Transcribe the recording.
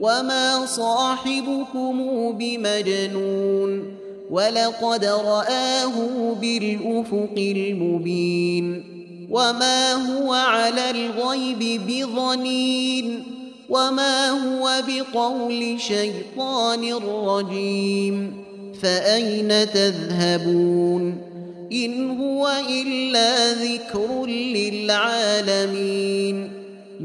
وما صاحبكم بمجنون ولقد رآه بالأفق المبين وما هو على الغيب بظنين وما هو بقول شيطان رجيم فأين تذهبون إن هو إلا ذكر للعالمين